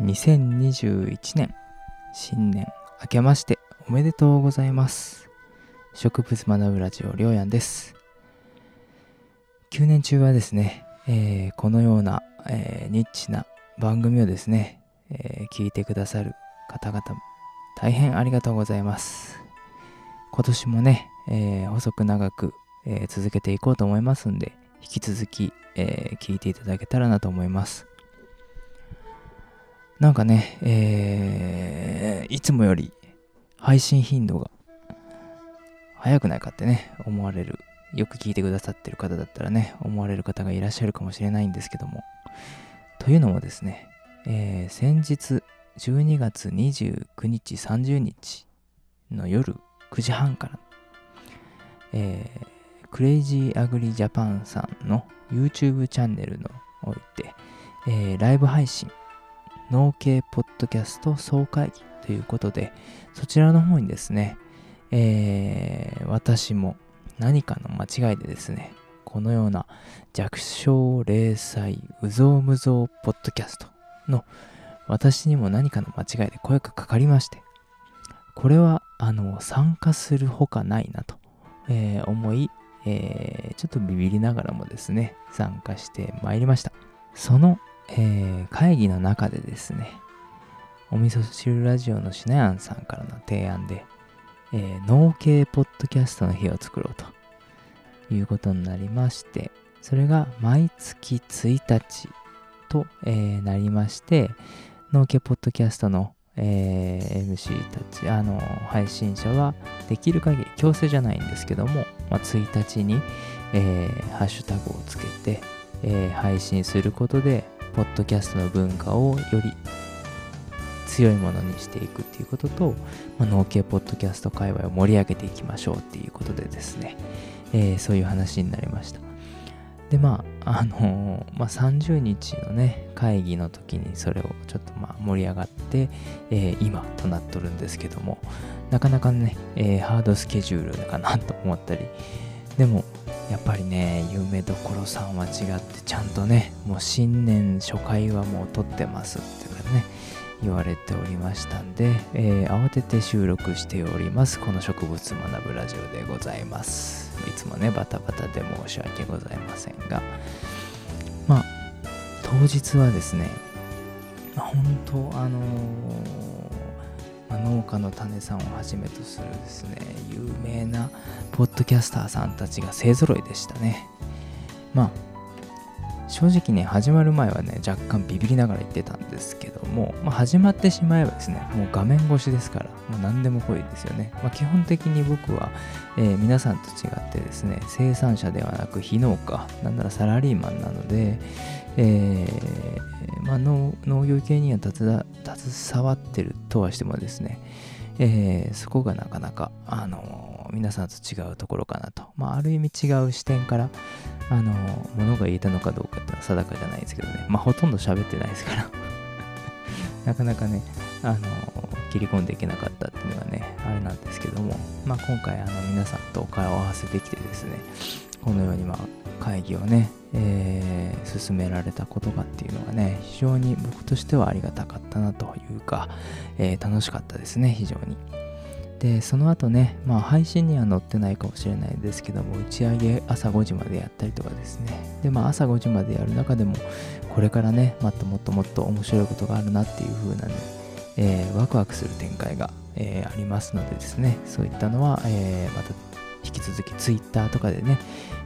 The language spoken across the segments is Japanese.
2021年新年明けましておめでとうございます。植物学ぶラジオりょうやんです。9年中はですね、えー、このような、えー、ニッチな番組をですね、えー、聞いてくださる方々大変ありがとうございます。今年もね、え細く長く、え続けていこうと思いますんで引き続き、え聞いていただけたらなと思います。なんかね、えー、いつもより配信頻度が早くないかってね、思われる。よく聞いてくださってる方だったらね、思われる方がいらっしゃるかもしれないんですけども。というのもですね、えー、先日12月29日30日の夜9時半から、えー、クレイジーアグリジャパンさんの YouTube チャンネルのおいて、えー、ライブ配信農系ポッドキャスト総会議ということで、そちらの方にですね、えー、私も何かの間違いでですね、このような弱小零細うぞうむぞうポッドキャストの私にも何かの間違いで声がかかりまして、これはあの参加するほかないなと、えー、思い、えー、ちょっとビビりながらもですね、参加してまいりました。そのえー、会議の中でですね、お味噌汁ラジオのしなやんさんからの提案で、えー、農系ポッドキャストの日を作ろうということになりまして、それが毎月1日と、えー、なりまして、農系ポッドキャストの、えー、MC たち、あの、配信者はできる限り強制じゃないんですけども、まあ、1日に、えー、ハッシュタグをつけて、えー、配信することで、ポッドキャストの文化をより強いものにしていくっていうことと、まあ、農系ポッドキャスト界隈を盛り上げていきましょうっていうことでですね、えー、そういう話になりました。で、まあ、あのー、まあ、30日のね、会議の時にそれをちょっとまあ盛り上がって、えー、今となっとるんですけども、なかなかね、え、ハードスケジュールかなと思ったり、でも、やっぱりね夢どころさんは違ってちゃんとねもう新年初回はもう撮ってますっていうかね言われておりましたんで、えー、慌てて収録しております。この植物学ぶラジオでございます。いつもねバタバタで申し訳ございませんが。まあ当日はですね本当あのーまあ、農家の種さんをはじめとするですね有名なポッドキャスターさんたちが勢ぞろいでしたね。まあ正直ね始まる前はね若干ビビりながら言ってたんですけども、まあ、始まってしまえばですねもう画面越しですからもう何でも来いですよね、まあ、基本的に僕は、えー、皆さんと違ってですね生産者ではなく非農家なんならサラリーマンなので、えー、まあ、農業系には携わってるとはしてもですね、えー、そこがなかなか、あの皆さんと違うところかなと、まあ、ある意味違う視点から、あのものが言えたのかどうかっていうのは定かじゃないですけどね、まあ、ほとんど喋ってないですから。なかなかね、あの切り込んでいけなかったっていうのはね、あれなんですけども、まあ、今回、あの皆さんと顔を合わせてきてですね、このように、ま、会議をね、えー、進められたことがっていうのがね、非常に僕としてはありがたかったなというか、えー、楽しかったですね、非常に。で、その後ね、まあ配信には載ってないかもしれないですけども、打ち上げ朝5時までやったりとかですね。で、まあ朝5時までやる中でも、これからね、もっともっともっと面白いことがあるなっていう風なね、えー、ワクワクする展開が、えー、ありますのでですね、そういったのは、えー、また引き続き Twitter とかでね、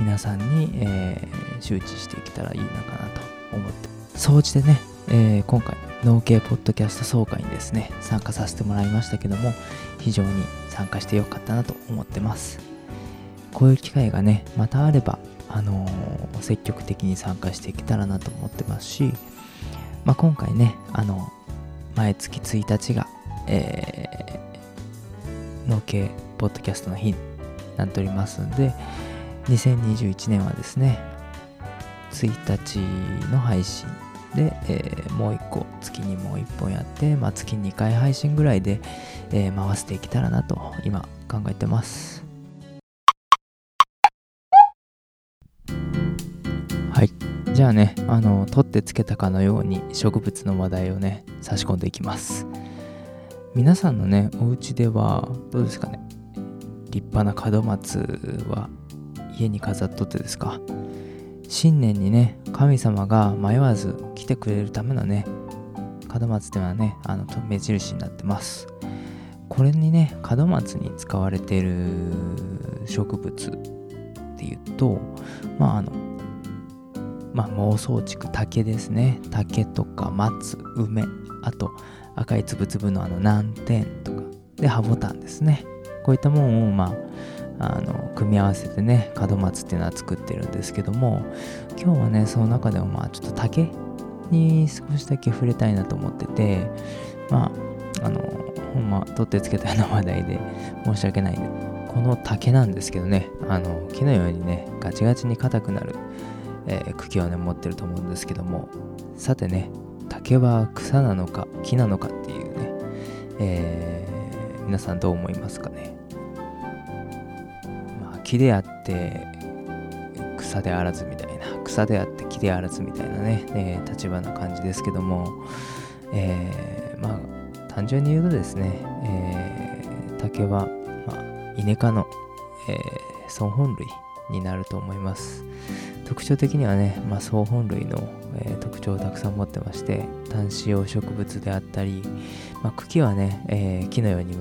皆さんに、えー、周知していけたらいいのかなと思って、総じてね、えー、今回、農系ポッドキャスト総会にですね、参加させてもらいましたけども、非常に参加してよかったなと思ってます。こういう機会がね、またあれば、あのー、積極的に参加していけたらなと思ってますし、まあ、今回ね、あの、毎月1日が、えー、農系ポッドキャストの日になっておりますんで、2021年はですね、1日の配信で、えー、もう1個、月にもう1本やって、まあ、月2回配信ぐらいで、えー、回していけたらなと今考えてます。はい。じゃあね、あの、取ってつけたかのように植物の話題をね、差し込んでいきます。皆さんのね、お家ではどうですかね？立派な門松は家に飾っとってですか？新年にね、神様が迷わず来てくれるためのね、門松っていうのはね、あの目印になってます。これにね、門松に使われている植物っていうと、まああの、まあ妄想竹、竹ですね。竹とか松、梅、あと赤いつぶつぶのあの南天とか、で、ハボタンですね。こういったものを、まあ、あの組み合わせてね門松っていうのは作ってるんですけども今日はねその中でもまあちょっと竹に少しだけ触れたいなと思っててまああのほんま取ってつけたような話題で申し訳ないんでこの竹なんですけどねあの木のようにねガチガチに硬くなる、えー、茎をね持ってると思うんですけどもさてね竹は草なのか木なのかっていうね、えー、皆さんどう思いますかね。まあ木であって草であらずみたいな。草であって木であらずみたいなね、えー、立場な感じですけども、えー、まあ単純に言うとですね、えー、竹は、まあ、イネ科の、えー、総本類になると思います。特徴的にはね、まあ、総本類の、えー、特徴をたくさん持ってまして単子葉植物であったり、まあ、茎はね、えー、木のように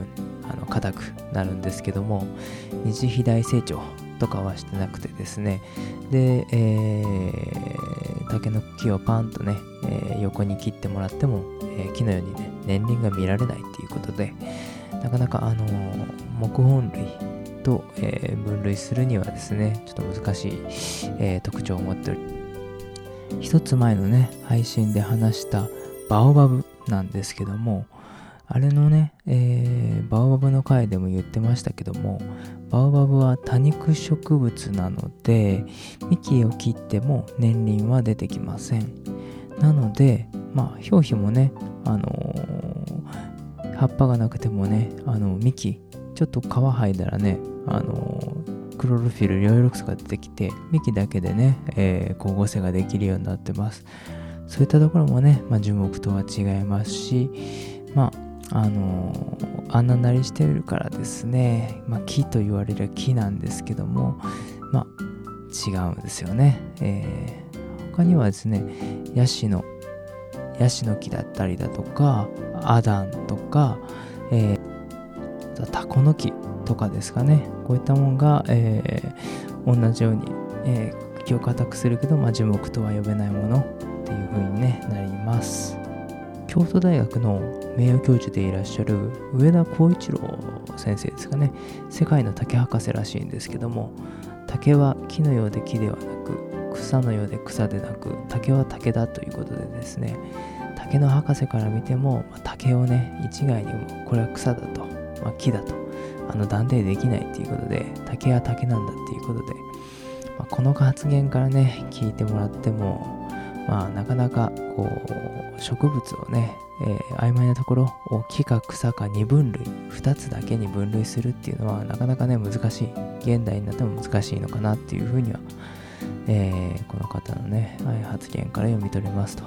あの硬くなるんですけども二次肥大成長とかはしてなくてですね。で、えー、竹の木をパンとね、え、横に切ってもらっても、え、木のようにね年輪が見られないっていうことでなかなかあの木本類と、え、分類するにはですねちょっと難しい、え、特徴を持っており一つ前のね配信で話したバオバブなんですけどもあれのね、えー、バオバブの回でも言ってましたけどもバオバブは多肉植物なので幹を切っても年輪は出てきません。なのでまあ表皮もねあのー、葉っぱがなくてもねあの幹ちょっと皮剥いだらねあのー、クロロフィル両色素が出てきて幹だけでね、えー、光合成ができるようになってます。そういったところもね、まあ、樹木とは違いますしまああのあんななりしてるからですね、まあ、木と言われる木なんですけども、まあ、違うんですよね。えー、他にはですね、ヤシの、ヤシの木だったりだとか、アダンとか、えー、タコの木。とかですかね、こういったものが、えー、同じように、えー、を硬くするけど、まあ、樹木とは呼べないものっていう風に、ね、なります。京都大学の名誉教授でいらっしゃる上田浩一郎先生ですかね。世界の竹博士らしいんですけども竹は木のようで木ではなく草のようで草でなく竹は竹だということでですね。竹の博士から見ても、ま、竹をね一概にもこれは草だと、まあ、木だとあの断定できないっていうことで竹は竹なんだっていうことで、まあ、この発言からね聞いてもらってもまあ、なかなかこう植物をね、えー、曖昧なところを木か草か2分類2つだけに分類するっていうのはなかなかね難しい現代になっても難しいのかなっていうふうには、えー、この方のね、発言から読み取れますと。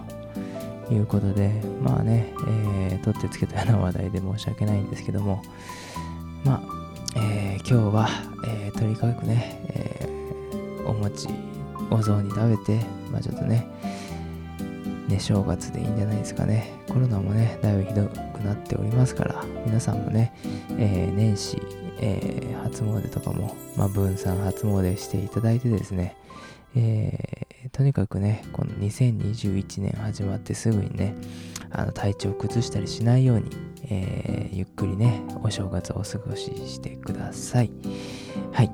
いうことでまあね、えー、取ってつけたような話題で申し訳ないんですけどもまあ、えー、今日は、えー、とにかくね、えー、お餅お雑煮食べてまあちょっとねね、正月でいいんじゃないですかね。コロナもね、だいぶひどくなっておりますから、皆さんもね、えー、年始、えー、初詣とかも、まあ、分散初詣していただいてですね、えー、とにかくね、この2021年始まってすぐにね、あの体調崩したりしないように、えゆっくりね、お正月をお過ごししてください。はい。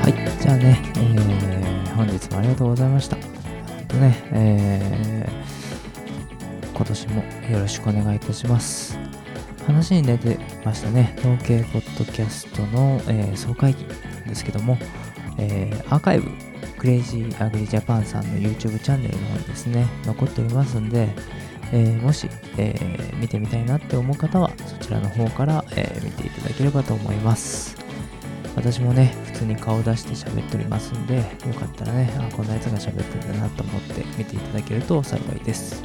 はい、じゃあね、えー、本日もありがとうございました。とね、えー、今年もよろしくお願いいたします。話に出てましたね、統計ポッドキャストの、えー、総会議ですけども、えー、アーカイブ、クレイジーアグリジャパンさんの YouTube チャンネルの方にですね、残っておりますんで、えー、もし、えー、見てみたいなって思う方はそちらの方から、え見ていただければと思います私もね普通に顔出して喋っておりますんでよかったらねあこんなやつが喋ってるんだなと思って見ていただけると幸いです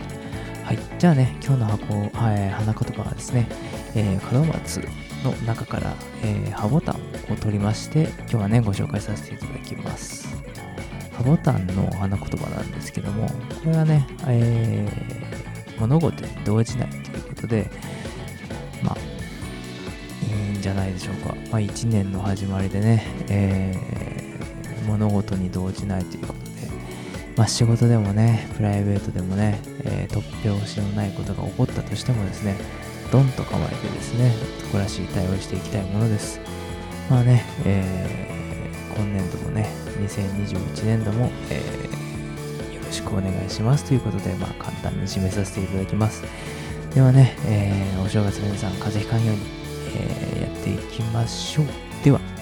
はい。じゃあね、今日の箱、はい、花言葉はですね、えー、門松の中から、えー、ハボタンを取りまして、今日はね、ご紹介させていただきます。ハボタンの花言葉なんですけども、これはね、えー、物事に動じないということで、まあ、いいんじゃないでしょうか。まあ、一年の始まりでね、えー、物事に動じないということでまあ、仕事でもね、プライベートでもね、えー、突拍子のないことが起こったとしてもですね、ドンと構えてですね、誇らしい対応していきたいものです。まあね、えー、今年度もね、2021年度も、えー、よろしくお願いしますということで、まあ、簡単に締めさせていただきます。ではね、えー、お正月皆さん風邪ひかんように、えー、やっていきましょう。では。